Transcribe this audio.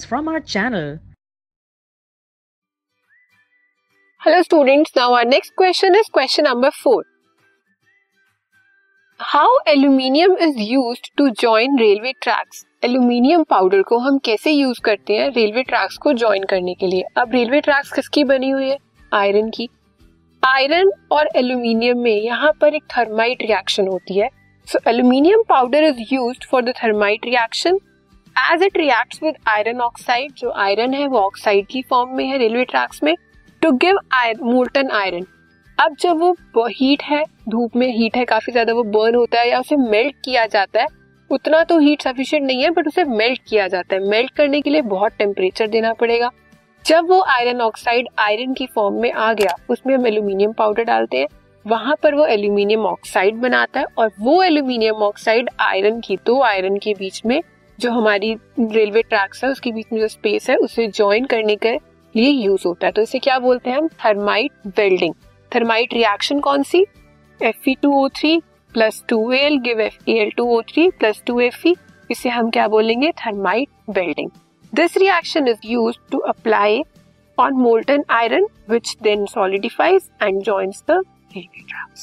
episodes from our channel. Hello students, now our next question is question number 4. How aluminium is used to join railway tracks? Aluminium powder को हम कैसे use करते हैं railway tracks को join करने के लिए अब रेलवे ट्रैक्स किसकी बनी हुई है आयरन की आयरन और एल्यूमिनियम में यहाँ पर एक थर्माइट रिएक्शन होती है so aluminium powder is use for the thermite reaction as it reacts with iron oxide जो आयरन है, वो ऑक्साइड की फॉर्म में है रेलवे ट्रैक्स में टू गिव मोल्टन आयरन अब जब वो हीट है, धूप में हीट है, काफ़ी ज़्यादा वो बर्न होता है या उसे मेल्ट किया जाता है, उतना तो हीट सफिशिएंट नहीं है बट उसे मेल्ट किया जाता है। मेल्ट करने के लिए बहुत टेम्परेचर देना पड़ेगा। जब वो आयरन ऑक्साइड आयरन की फॉर्म में आ गया, उसमें हम एल्यूमिनियम पाउडर डालते हैं। वहाँ पर वो एल्यूमिनियम ऑक्साइड बनाता है और वो एल्यूमिनियम ऑक्साइड आयरन की, दो आयरन के बीच में जो हमारी रेलवे ट्रैक्स है, उसके बीच में जो स्पेस है, उसे ज्वाइन करने के लिए यूज़ होता है। तो इसे क्या बोलते हैं हम? थर्माइट वेल्डिंग थर्माइट रिएक्शन कौन सी? Fe2O3 plus two L give F L two O three plus two F E इसे हम क्या बोलेंगे? Thermite welding this reaction is use to apply on molten iron which then solidifies and joins the railway tracks.